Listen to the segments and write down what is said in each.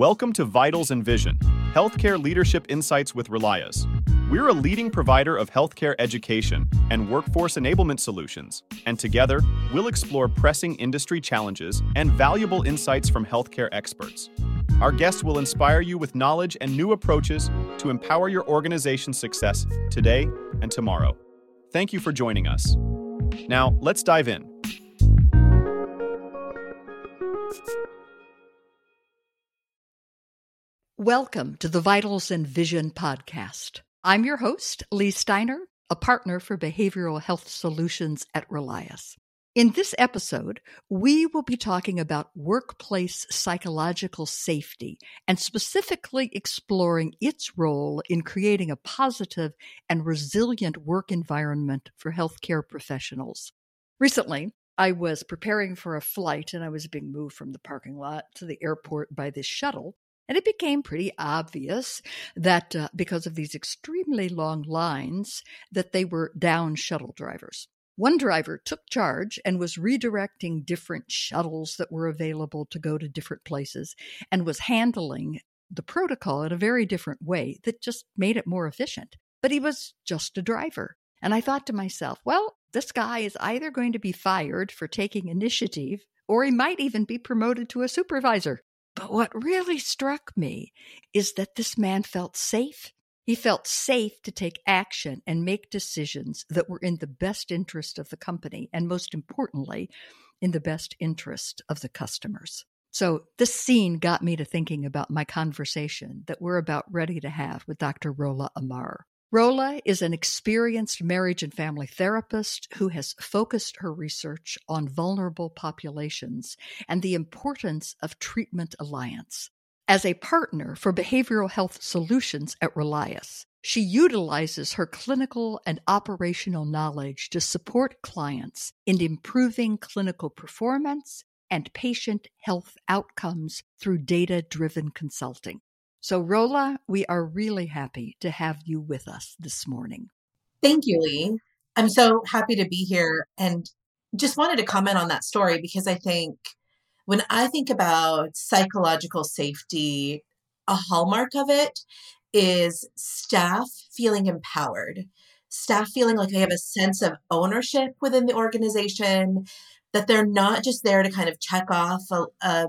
Welcome to Vitals and Vision, Healthcare Leadership Insights with Relias. We're a leading provider of healthcare education and workforce enablement solutions, and together, we'll explore pressing industry challenges and valuable insights from healthcare experts. Our guests will inspire you with knowledge and new approaches to empower your organization's success today and tomorrow. Thank you for joining us. Now, let's dive in. Welcome to the Vitals and Vision podcast. I'm your host, Leigh Steiner, a partner for behavioral health solutions at Relias. In this episode, we will be talking about workplace psychological safety and specifically exploring its role in creating a positive and resilient work environment for healthcare professionals. Recently, I was preparing for a flight and I was being moved from the parking lot to the airport by this shuttle and it became pretty obvious that uh, because of these extremely long lines, that they were down shuttle drivers. One driver took charge and was redirecting different shuttles that were available to go to different places and was handling the protocol in a very different way that just made it more efficient. But he was just a driver. And I thought to myself, well, this guy is either going to be fired for taking initiative or he might even be promoted to a supervisor. But what really struck me is that this man felt safe. He felt safe to take action and make decisions that were in the best interest of the company, and most importantly, in the best interest of the customers. So, this scene got me to thinking about my conversation that we're about ready to have with Dr. Rola Aamar. Rola is an experienced marriage and family therapist who has focused her research on vulnerable populations and the importance of treatment alliance. As a partner for behavioral health solutions at Relias, she utilizes her clinical and operational knowledge to support clients in improving clinical performance and patient health outcomes through data driven consulting. So, Rola, we are really happy to have you with us this morning. Thank you, Leigh. I'm so happy to be here and just wanted to comment on that story because I think when I think about psychological safety, a hallmark of it is staff feeling empowered, staff feeling like they have a sense of ownership within the organization, that they're not just there to kind of check off a, a,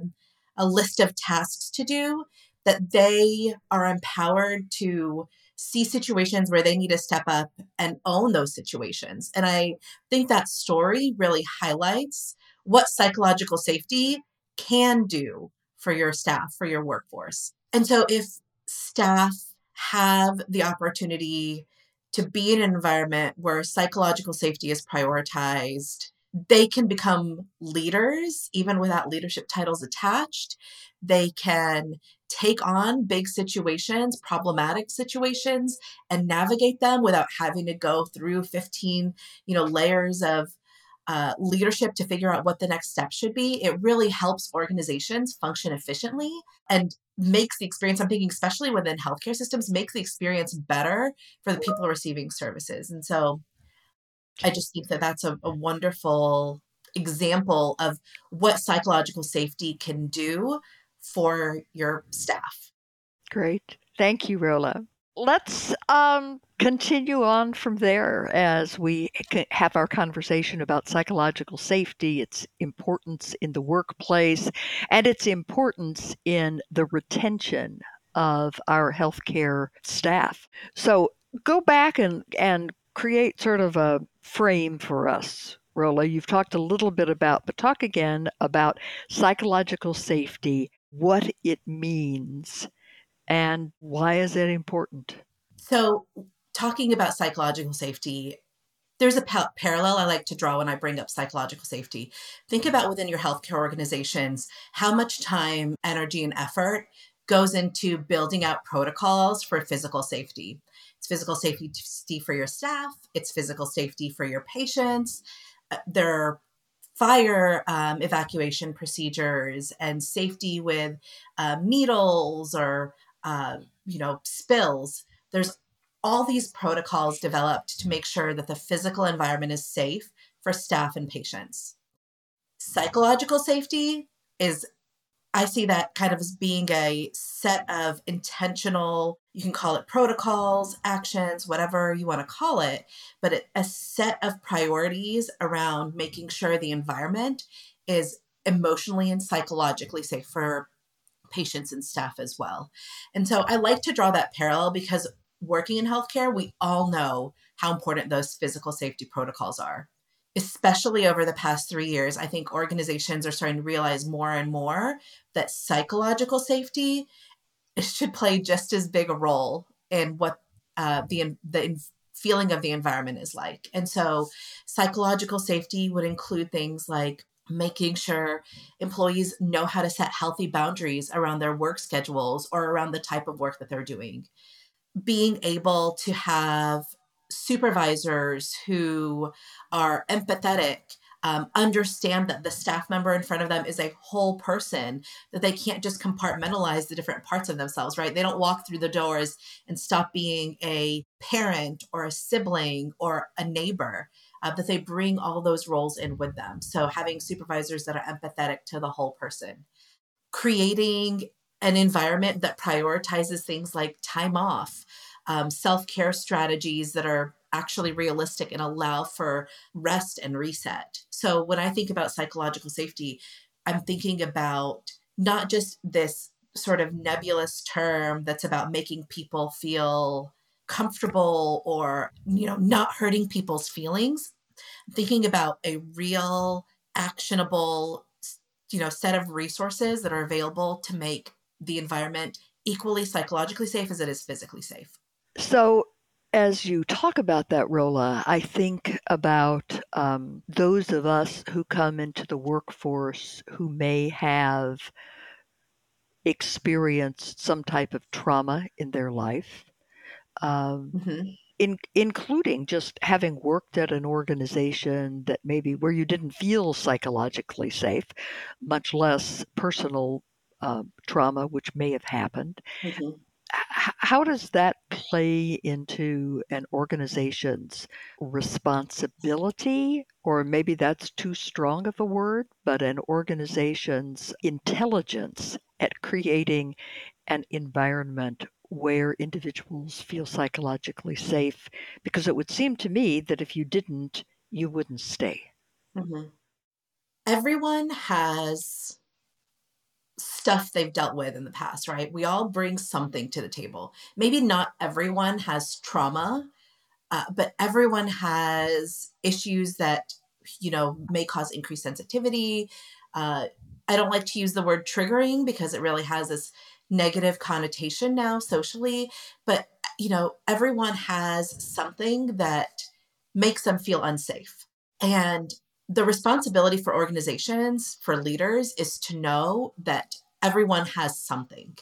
a list of tasks to do, that they are empowered to see situations where they need to step up and own those situations. And I think that story really highlights what psychological safety can do for your staff, for your workforce. And so if staff have the opportunity to be in an environment where psychological safety is prioritized, they can become leaders even without leadership titles attached. They can take on big situations, problematic situations, and navigate them without having to go through 15, you know, layers of uh, leadership to figure out what the next step should be. It really helps organizations function efficiently and makes the experience, I'm thinking, especially within healthcare systems, makes the experience better for the people receiving services. And so I just think that that's a, a wonderful example of what psychological safety can do for your staff. Great. Thank you, Rola. Let's um, continue on from there as we have our conversation about psychological safety, its importance in the workplace, and its importance in the retention of our healthcare staff. So go back and, and create sort of a frame for us Rola. You've talked a little bit about, but talk again about psychological safety what it means and why is it important? So, talking about psychological safety, there's a pa- parallel I like to draw when I bring up psychological safety. Think about within your healthcare organizations how much time, energy, and effort goes into building out protocols for physical safety. It's physical safety for your staff, it's physical safety for your patients. Uh, there are fire um, evacuation procedures and safety with uh, needles or uh, you know spills. There's all these protocols developed to make sure that the physical environment is safe for staff and patients. Psychological safety is I see that kind of as being a set of intentional, you can call it protocols, actions, whatever you want to call it, but a set of priorities around making sure the environment is emotionally and psychologically safe for patients and staff as well. And so I like to draw that parallel because working in healthcare, we all know how important those physical safety protocols are especially over the past three years, I think organizations are starting to realize more and more that psychological safety should play just as big a role in what uh, the the feeling of the environment is like. And so, psychological safety would include things like making sure employees know how to set healthy boundaries around their work schedules or around the type of work that they're doing. Being able to have supervisors who are empathetic um, understand that the staff member in front of them is a whole person, that they can't just compartmentalize the different parts of themselves, right? They don't walk through the doors and stop being a parent or a sibling or a neighbor, uh, that they bring all those roles in with them. So having supervisors that are empathetic to the whole person, creating an environment that prioritizes things like time off, um, self care strategies that are actually realistic and allow for rest and reset. So when I think about psychological safety, I'm thinking about not just this sort of nebulous term that's about making people feel comfortable or you know not hurting people's feelings thinking about a real actionable you know set of resources that are available to make the environment equally psychologically safe as it is physically safe so as you talk about that, Rola, I think about um, those of us who come into the workforce who may have experienced some type of trauma in their life, um, mm-hmm. in, including just having worked at an organization that maybe where you didn't feel psychologically safe, much less personal uh, trauma, which may have happened. Mm-hmm how does that play into an organization's responsibility, or maybe that's too strong of a word, but an organization's intelligence at creating an environment where individuals feel psychologically safe? Because it would seem to me that if you didn't, you wouldn't stay. Mm-hmm. Everyone has stuff they've dealt with in the past, right? We all bring something to the table. Maybe not everyone has trauma, uh, but everyone has issues that, you know, may cause increased sensitivity. Uh, I don't like to use the word triggering because it really has this negative connotation now socially, but, you know, everyone has something that makes them feel unsafe. And the responsibility for organizations, for leaders, is to know that everyone has something.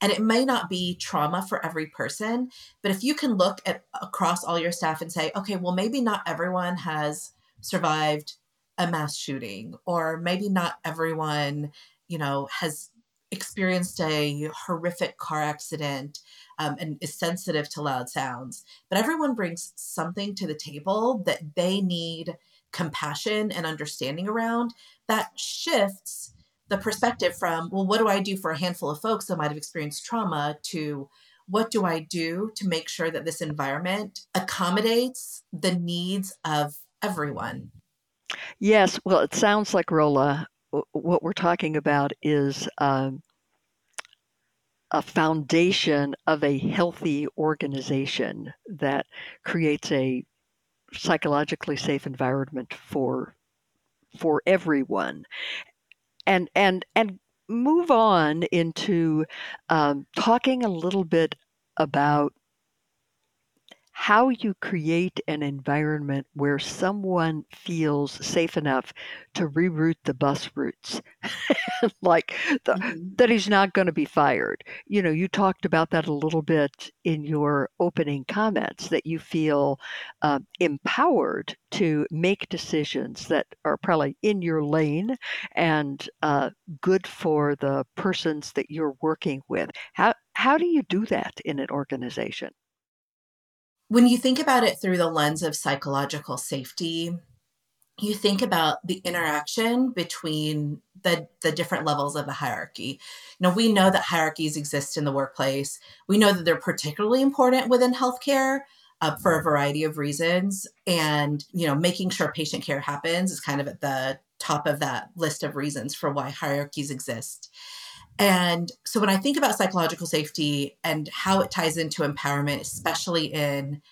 And it may not be trauma for every person, but if you can look at across all your staff and say, okay, well, maybe not everyone has survived a mass shooting, or maybe not everyone, you know, has experienced a horrific car accident um, and is sensitive to loud sounds. But everyone brings something to the table that they need compassion and understanding around that shifts the perspective from, well, what do I do for a handful of folks that might have experienced trauma to what do I do to make sure that this environment accommodates the needs of everyone? Yes, well, it sounds like Rola. What we're talking about is um, a foundation of a healthy organization that creates a psychologically safe environment for for everyone. And and and move on into um, talking a little bit about how you create an environment where someone feels safe enough to reroute the bus routes, like the, mm-hmm. that he's not going to be fired. You know, you talked about that a little bit in your opening comments that you feel uh, empowered to make decisions that are probably in your lane and uh, good for the persons that you're working with. How how do you do that in an organization? When you think about it through the lens of psychological safety, you think about the interaction between the the different levels of the hierarchy. You know, we know that hierarchies exist in the workplace. We know that they're particularly important within healthcare. Uh, for a variety of reasons and you know making sure patient care happens is kind of at the top of that list of reasons for why hierarchies exist and so when I think about psychological safety and how it ties into empowerment, especially in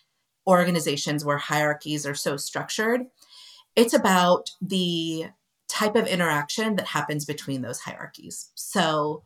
organizations where hierarchies are so structured, it's about the type of interaction that happens between those hierarchies. So,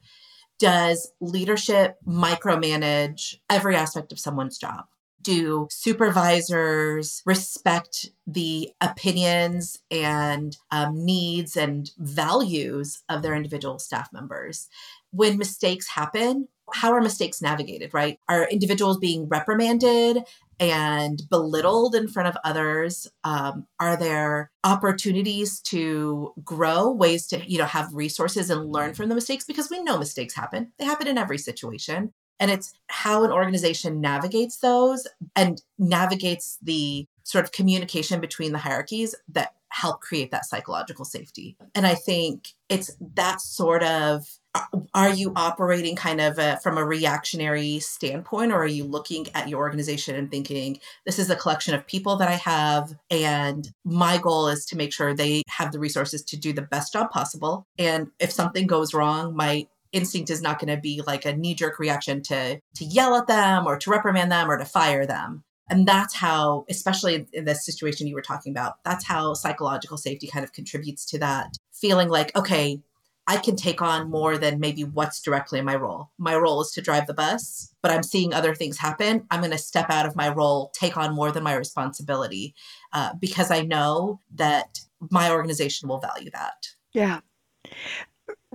does leadership micromanage every aspect of someone's job? Do supervisors respect the opinions and um, needs and values of their individual staff members? When mistakes happen, how are mistakes navigated, right? Are individuals being reprimanded and belittled in front of others? Um, are there opportunities to grow, ways to, you know, have resources and learn from the mistakes? Because we know mistakes happen. They happen in every situation. And it's how an organization navigates those and navigates the sort of communication between the hierarchies that help create that psychological safety. And I think it's that sort of uh, are you operating kind of a, from a reactionary standpoint or are you looking at your organization and thinking this is a collection of people that i have and my goal is to make sure they have the resources to do the best job possible and if something goes wrong my instinct is not going to be like a knee jerk reaction to to yell at them or to reprimand them or to fire them. And that's how especially in this situation you were talking about that's how psychological safety kind of contributes to that feeling like okay i can take on more than maybe what's directly in my role. My role is to drive the bus but i'm seeing other things happen. I'm going to step out of my role take on more than my responsibility uh, because i know that my organization will value that. Yeah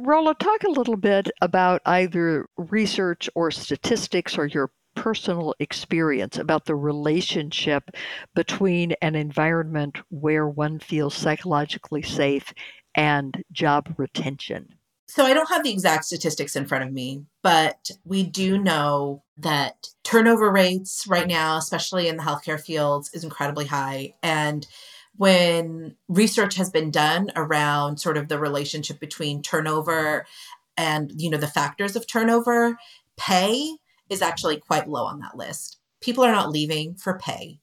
Rola, talk a little bit about either research or statistics or your personal experience about the relationship between an environment where one feels psychologically safe and job retention. So I don't have the exact statistics in front of me, but we do know that turnover rates right now, especially in the healthcare fields, is incredibly high. And when research has been done around sort of the relationship between turnover and you know the factors of turnover pay is actually quite low on that list. People are not leaving for pay.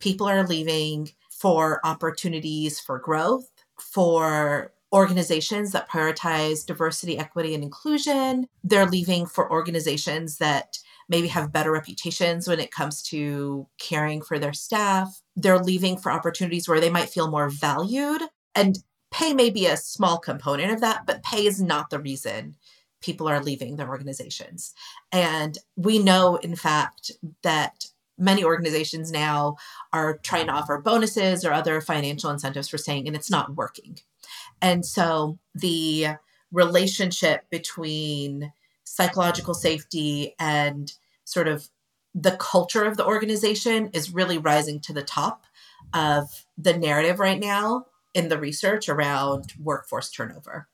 People are leaving for opportunities for growth for organizations that prioritize diversity equity and inclusion. They're leaving for organizations that maybe have better reputations when it comes to caring for their staff. They're leaving for opportunities where they might feel more valued. And pay may be a small component of that, but pay is not the reason people are leaving their organizations. And we know, in fact, that many organizations now are trying to offer bonuses or other financial incentives for staying, and it's not working. And so the relationship between psychological safety and sort of the culture of the organization is really rising to the top of the narrative right now in the research around workforce turnover.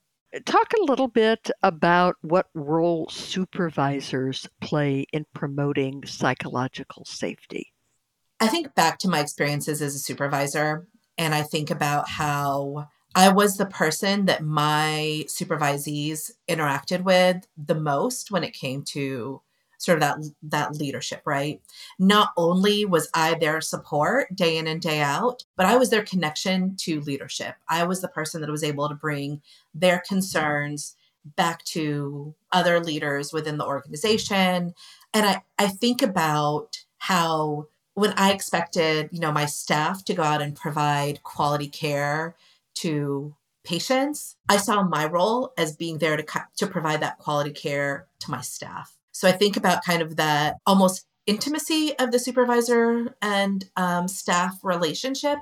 Talk a little bit about what role supervisors play in promoting psychological safety. I think back to my experiences as a supervisor, and I think about how I was the person that my supervisees interacted with the most when it came to sort of that that leadership, right? Not only was I their support day in and day out, but I was their connection to leadership. I was the person that was able to bring their concerns back to other leaders within the organization. And I, I think about how when I expected, you know, my staff to go out and provide quality care to patients, I saw my role as being there to, to provide that quality care to my staff. So I think about kind of that almost intimacy of the supervisor and um, staff relationship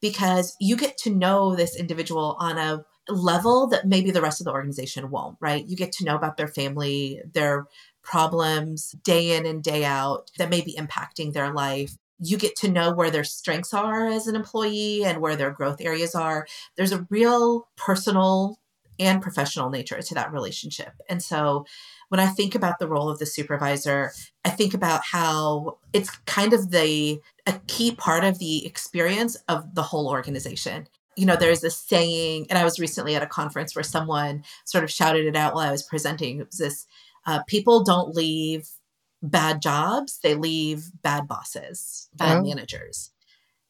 because you get to know this individual on a level that maybe the rest of the organization won't, right? You get to know about their family, their problems day in and day out that may be impacting their life you get to know where their strengths are as an employee and where their growth areas are. There's a real personal and professional nature to that relationship. And so when I think about the role of the supervisor, I think about how it's kind of the a key part of the experience of the whole organization. you know, there's this saying, and I was recently at a conference where someone sort of shouted it out while I was presenting. It was this uh, people don't leave bad jobs, they leave bad bosses, bad oh. managers.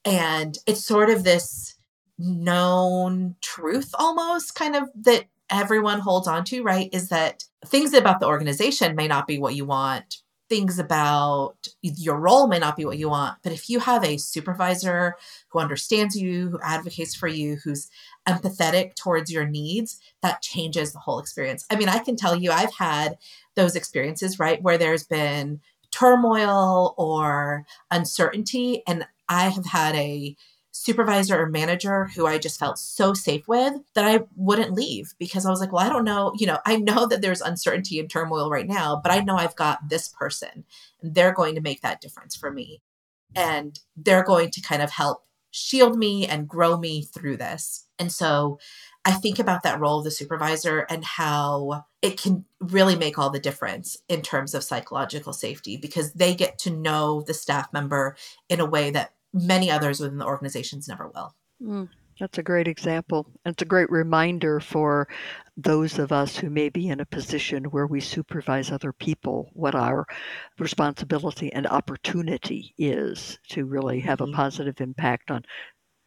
And it's sort of this known truth almost kind of that everyone holds on to, right? Is that things about the organization may not be what you want. Things about your role may not be what you want. But if you have a supervisor who understands you, who advocates for you, who's empathetic towards your needs, that changes the whole experience. I mean, I can tell you, I've had those experiences, right, where there's been turmoil or uncertainty. And I have had a supervisor or manager who I just felt so safe with that I wouldn't leave because I was like, well, I don't know, you know, I know that there's uncertainty and turmoil right now, but I know I've got this person and they're going to make that difference for me. And they're going to kind of help shield me and grow me through this. And so I think about that role of the supervisor and how it can really make all the difference in terms of psychological safety because they get to know the staff member in a way that many others within the organizations never will. Mm, that's a great example. And it's a great reminder for those of us who may be in a position where we supervise other people what our responsibility and opportunity is to really have mm-hmm. a positive impact on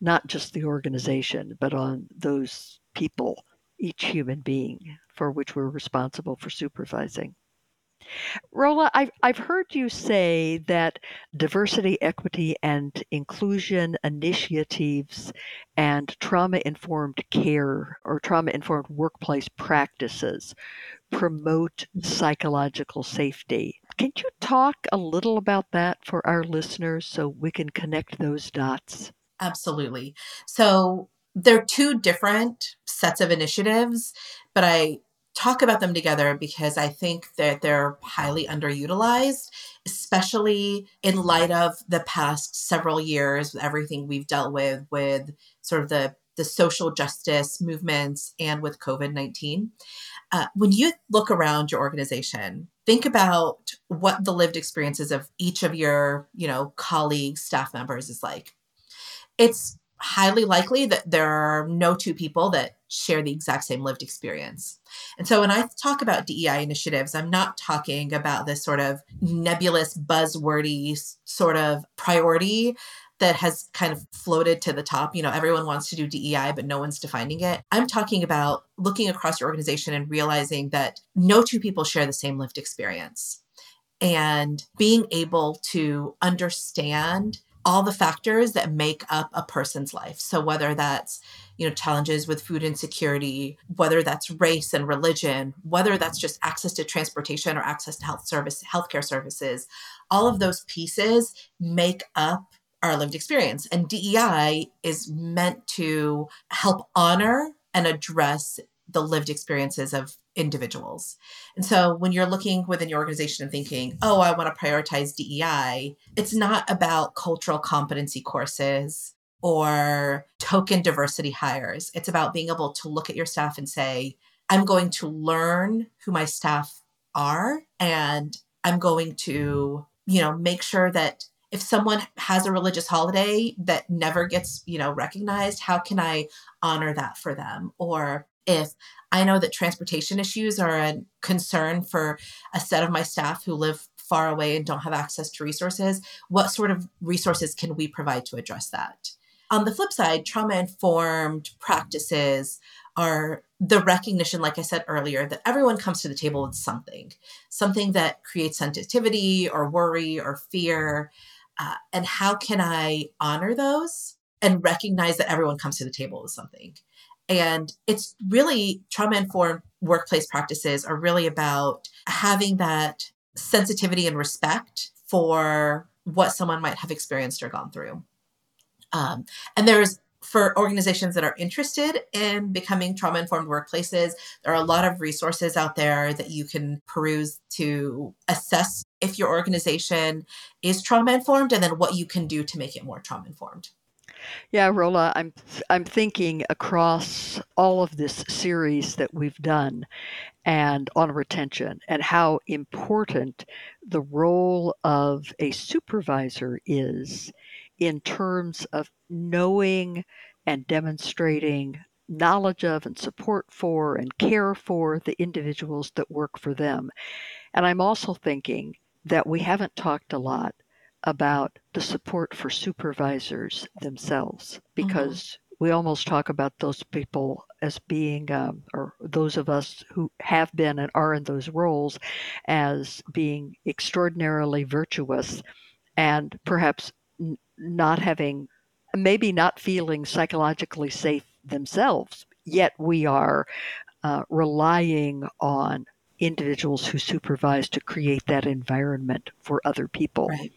not just the organization, but on those people, each human being for which we're responsible for supervising. Rola, I've, I've heard you say that diversity, equity, and inclusion initiatives and trauma informed care or trauma informed workplace practices promote psychological safety. Can you talk a little about that for our listeners so we can connect those dots? Absolutely. So, they're two different sets of initiatives, but I talk about them together because I think that they're highly underutilized, especially in light of the past several years with everything we've dealt with with sort of the the social justice movements and with COVID 19. Uh, when you look around your organization, think about what the lived experiences of each of your, you know, colleagues, staff members is like. It's highly likely that there are no two people that share the exact same lived experience. And so when I talk about DEI initiatives, I'm not talking about this sort of nebulous, buzzwordy sort of priority that has kind of floated to the top. You know, everyone wants to do DEI, but no one's defining it. I'm talking about looking across your organization and realizing that no two people share the same lived experience and being able to understand all the factors that make up a person's life. So whether that's, you know, challenges with food insecurity, whether that's race and religion, whether that's just access to transportation or access to health service, healthcare services, all of those pieces make up our lived experience. And DEI is meant to help honor and address the lived experiences of individuals. And so when you're looking within your organization and thinking, oh, I want to prioritize DEI, it's not about cultural competency courses or token diversity hires. It's about being able to look at your staff and say, I'm going to learn who my staff are and I'm going to, you know, make sure that if someone has a religious holiday that never gets, you know, recognized, how can I honor that for them? Or if I know that transportation issues are a concern for a set of my staff who live far away and don't have access to resources, what sort of resources can we provide to address that? On the flip side, trauma informed practices are the recognition, like I said earlier, that everyone comes to the table with something, something that creates sensitivity or worry or fear. Uh, and how can I honor those and recognize that everyone comes to the table with something? And it's really trauma informed workplace practices are really about having that sensitivity and respect for what someone might have experienced or gone through. Um, and there's for organizations that are interested in becoming trauma informed workplaces, there are a lot of resources out there that you can peruse to assess if your organization is trauma informed and then what you can do to make it more trauma informed. Yeah, Rola, I'm I'm thinking across all of this series that we've done and on retention and how important the role of a supervisor is in terms of knowing and demonstrating knowledge of and support for and care for the individuals that work for them. And I'm also thinking that we haven't talked a lot about the support for supervisors themselves mm-hmm. because mm-hmm. we almost talk about those people as being, um, or those of us who have been and are in those roles, as being extraordinarily virtuous and perhaps n- not having, maybe not feeling psychologically safe themselves, yet we are uh, relying on individuals who supervise to create that environment for other people. Right.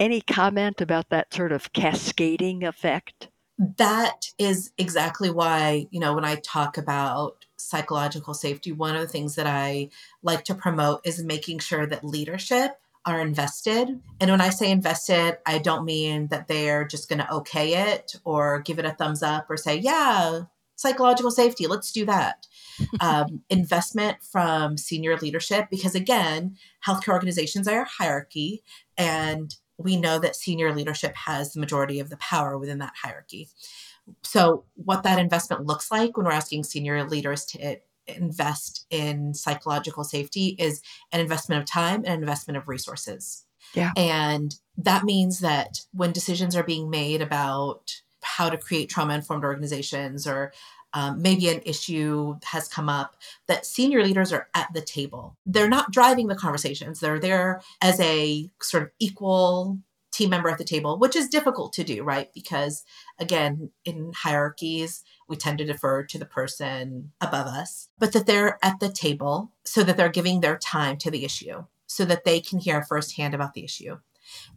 Any comment about that sort of cascading effect? That is exactly why, you know, when I talk about psychological safety, one of the things that I like to promote is making sure that leadership are invested. And when I say invested, I don't mean that they're just going to okay it or give it a thumbs up or say, yeah, psychological safety, let's do that. um, investment from senior leadership, because again, healthcare organizations are a hierarchy, and we know that senior leadership has the majority of the power within that hierarchy. So, what that investment looks like when we're asking senior leaders to invest in psychological safety is an investment of time and an investment of resources. Yeah. And that means that when decisions are being made about how to create trauma informed organizations or um, maybe an issue has come up that senior leaders are at the table. They're not driving the conversations, they're there as a sort of equal team member at the table, which is difficult to do, right? Because again, in hierarchies, we tend to defer to the person above us, but that they're at the table so that they're giving their time to the issue so that they can hear firsthand about the issue.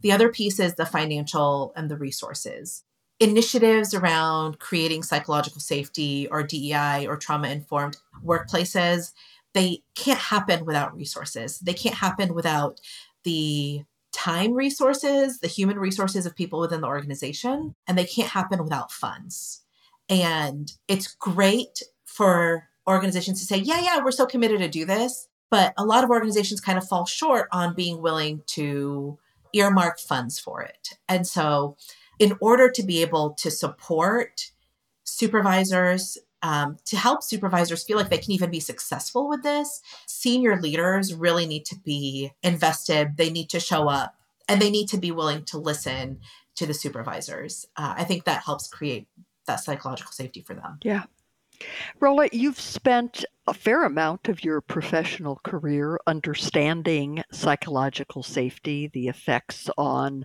The other piece is the financial and the resources. Initiatives around creating psychological safety or DEI or trauma informed workplaces, they can't happen without resources. They can't happen without the time resources, the human resources of people within the organization, and they can't happen without funds. And it's great for organizations to say, yeah, yeah, we're so committed to do this. But a lot of organizations kind of fall short on being willing to earmark funds for it. And so, in order to be able to support supervisors um, to help supervisors feel like they can even be successful with this, senior leaders really need to be invested. They need to show up and they need to be willing to listen to the supervisors. Uh, I think that helps create that psychological safety for them. Yeah. Rola, you've spent a fair amount of your professional career understanding psychological safety, the effects on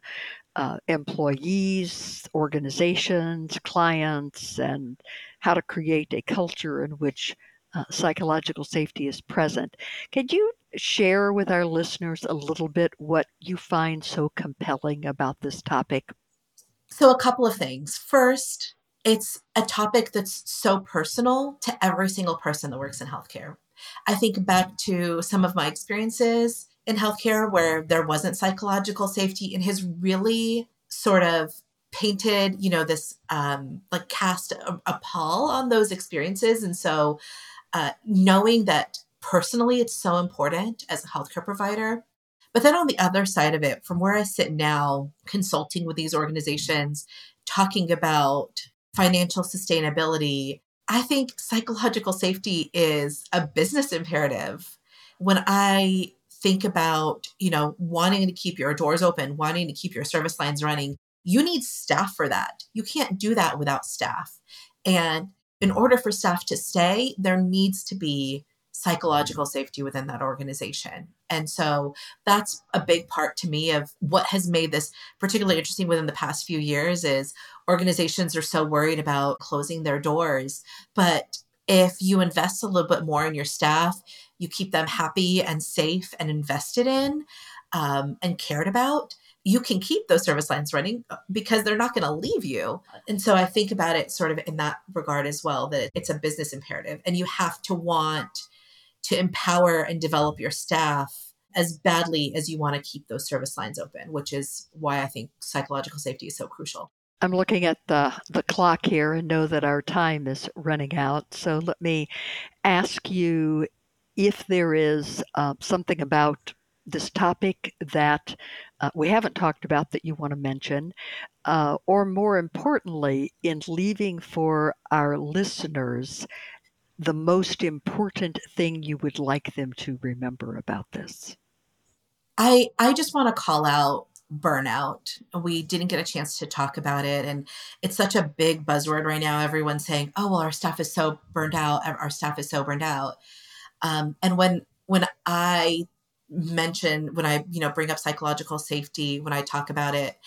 uh, employees, organizations, clients, and how to create a culture in which uh, psychological safety is present. Can you share with our listeners a little bit what you find so compelling about this topic? So, a couple of things. First, it's a topic that's so personal to every single person that works in healthcare. I think back to some of my experiences in healthcare where there wasn't psychological safety and has really sort of painted, you know, this um, like cast a, a pall on those experiences. And so uh, knowing that personally it's so important as a healthcare provider. But then on the other side of it, from where I sit now, consulting with these organizations, talking about financial sustainability, I think psychological safety is a business imperative. When I think about, you know, wanting to keep your doors open, wanting to keep your service lines running, you need staff for that. You can't do that without staff. And in order for staff to stay, there needs to be psychological safety within that organization. And so that's a big part to me of what has made this particularly interesting within the past few years is organizations are so worried about closing their doors, but if you invest a little bit more in your staff, you keep them happy and safe and invested in um, and cared about, you can keep those service lines running uh, because they're not going to leave you. And so I think about it sort of in that regard as well that it's a business imperative and you have to want to empower and develop your staff as badly as you want to keep those service lines open, which is why I think psychological safety is so crucial. I'm looking at the, the clock here and know that our time is running out. So let me ask you if there is uh, something about this topic that uh, we haven't talked about that you want to mention, uh, or more importantly, in leaving for our listeners the most important thing you would like them to remember about this? I I just want to call out burnout. We didn't get a chance to talk about it and it's such a big buzzword right now. Everyone's saying, "Oh, well our staff is so burned out. Our staff is so burned out." Um, and when when I mention when I, you know, bring up psychological safety, when I talk about it,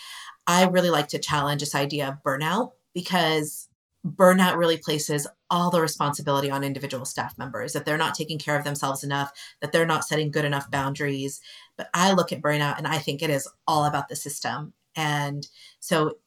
I really like to challenge this idea of burnout because burnout really places all the responsibility on individual staff members that they're not taking care of themselves enough, that they're not setting good enough boundaries. But I look at burnout and I think it is all about the system. And so,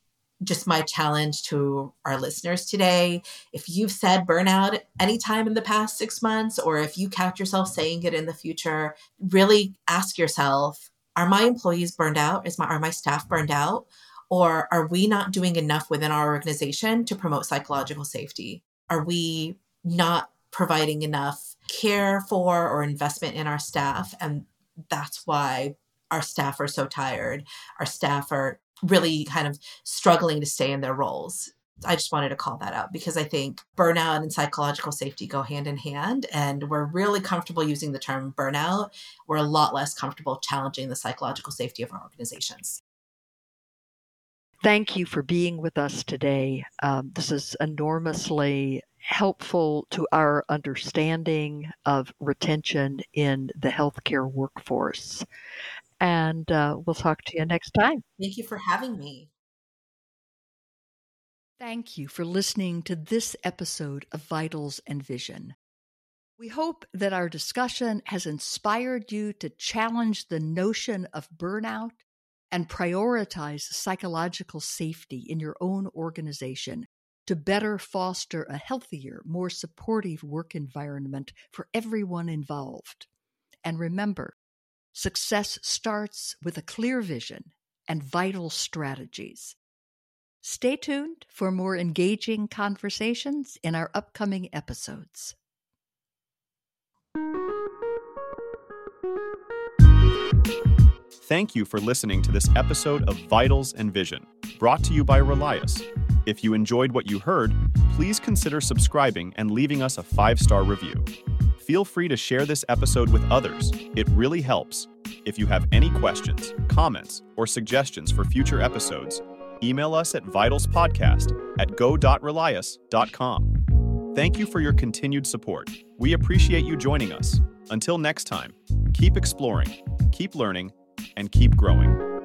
just my challenge to our listeners today if you've said burnout anytime in the past six months, or if you catch yourself saying it in the future, really ask yourself Are my employees burned out? Is my, are my staff burned out? Or are we not doing enough within our organization to promote psychological safety? Are we not providing enough care for or investment in our staff? And that's why our staff are so tired. Our staff are really kind of struggling to stay in their roles. I just wanted to call that out because I think burnout and psychological safety go hand in hand. And we're really comfortable using the term burnout. We're a lot less comfortable challenging the psychological safety of our organizations. Thank you for being with us today. Um, this is enormously helpful to our understanding of retention in the healthcare workforce. And uh, we'll talk to you next time. Thank you for having me. Thank you for listening to this episode of Vitals and Vision. We hope that our discussion has inspired you to challenge the notion of burnout and prioritize psychological safety in your own organization to better foster a healthier, more supportive work environment for everyone involved. And remember, success starts with a clear vision and vital strategies. Stay tuned for more engaging conversations in our upcoming episodes. Thank you for listening to this episode of Vitals and Vision, brought to you by Relias. If you enjoyed what you heard, please consider subscribing and leaving us a five star review. Feel free to share this episode with others, it really helps. If you have any questions, comments, or suggestions for future episodes, email us at vitalspodcast at go.relias.com. Thank you for your continued support. We appreciate you joining us. Until next time, keep exploring, keep learning, and keep growing.